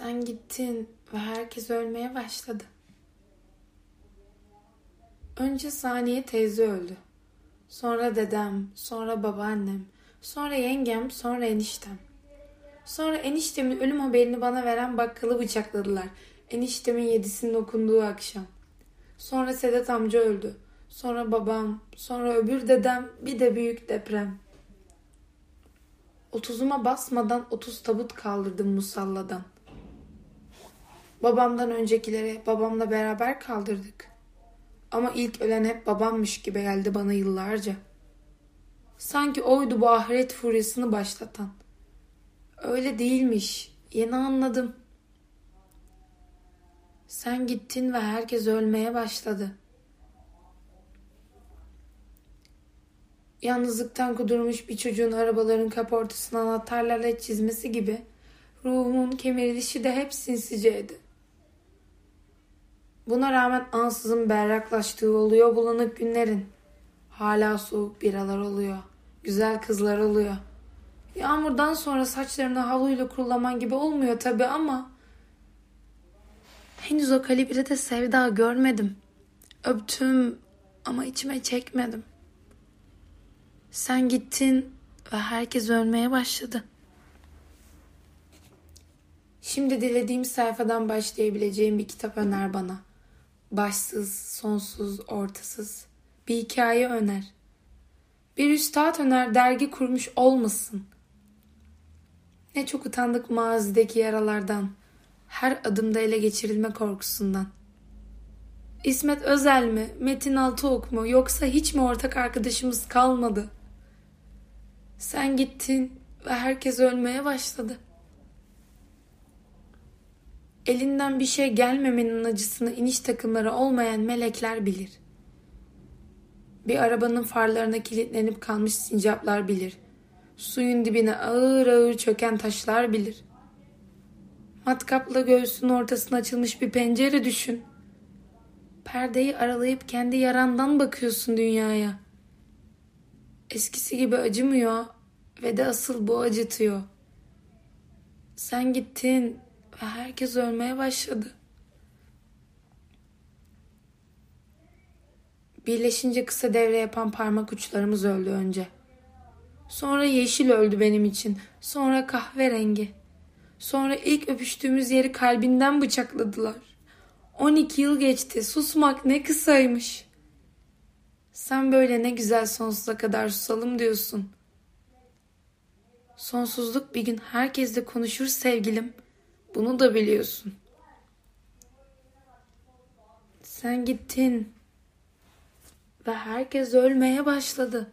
Sen gittin ve herkes ölmeye başladı. Önce Saniye teyze öldü. Sonra dedem, sonra babaannem, sonra yengem, sonra eniştem. Sonra eniştemin ölüm haberini bana veren bakkalı bıçakladılar. Eniştemin yedisinin okunduğu akşam. Sonra Sedat amca öldü. Sonra babam, sonra öbür dedem, bir de büyük deprem. Otuzuma basmadan otuz tabut kaldırdım musalladan. Babamdan öncekilere babamla beraber kaldırdık. Ama ilk ölen hep babammış gibi geldi bana yıllarca. Sanki oydu bu ahiret furyasını başlatan. Öyle değilmiş. Yeni anladım. Sen gittin ve herkes ölmeye başladı. Yalnızlıktan kudurmuş bir çocuğun arabaların kaportasına anahtarlarla çizmesi gibi ruhumun kemirilişi de hep sinsiceydi. Buna rağmen ansızın berraklaştığı oluyor bulanık günlerin. Hala soğuk biralar oluyor. Güzel kızlar oluyor. Yağmurdan sonra saçlarını havluyla kurulaman gibi olmuyor tabi ama henüz o kalibrede sevda görmedim. Öptüm ama içime çekmedim. Sen gittin ve herkes ölmeye başladı. Şimdi dilediğim sayfadan başlayabileceğim bir kitap öner bana. Başsız, sonsuz, ortasız bir hikaye öner. Bir üstad öner dergi kurmuş olmasın. Ne çok utandık mazideki yaralardan, her adımda ele geçirilme korkusundan. İsmet Özel mi, Metin Altıok mu yoksa hiç mi ortak arkadaşımız kalmadı? Sen gittin ve herkes ölmeye başladı. Elinden bir şey gelmemenin acısını iniş takımları olmayan melekler bilir. Bir arabanın farlarına kilitlenip kalmış sincaplar bilir. Suyun dibine ağır ağır çöken taşlar bilir. Matkapla göğsünün ortasına açılmış bir pencere düşün. Perdeyi aralayıp kendi yarandan bakıyorsun dünyaya. Eskisi gibi acımıyor ve de asıl bu acıtıyor. Sen gittin ve herkes ölmeye başladı. Birleşince kısa devre yapan parmak uçlarımız öldü önce. Sonra yeşil öldü benim için. Sonra kahverengi. Sonra ilk öpüştüğümüz yeri kalbinden bıçakladılar. 12 yıl geçti. Susmak ne kısaymış. Sen böyle ne güzel sonsuza kadar susalım diyorsun. Sonsuzluk bir gün herkesle konuşur sevgilim. Bunu da biliyorsun. Sen gittin ve herkes ölmeye başladı.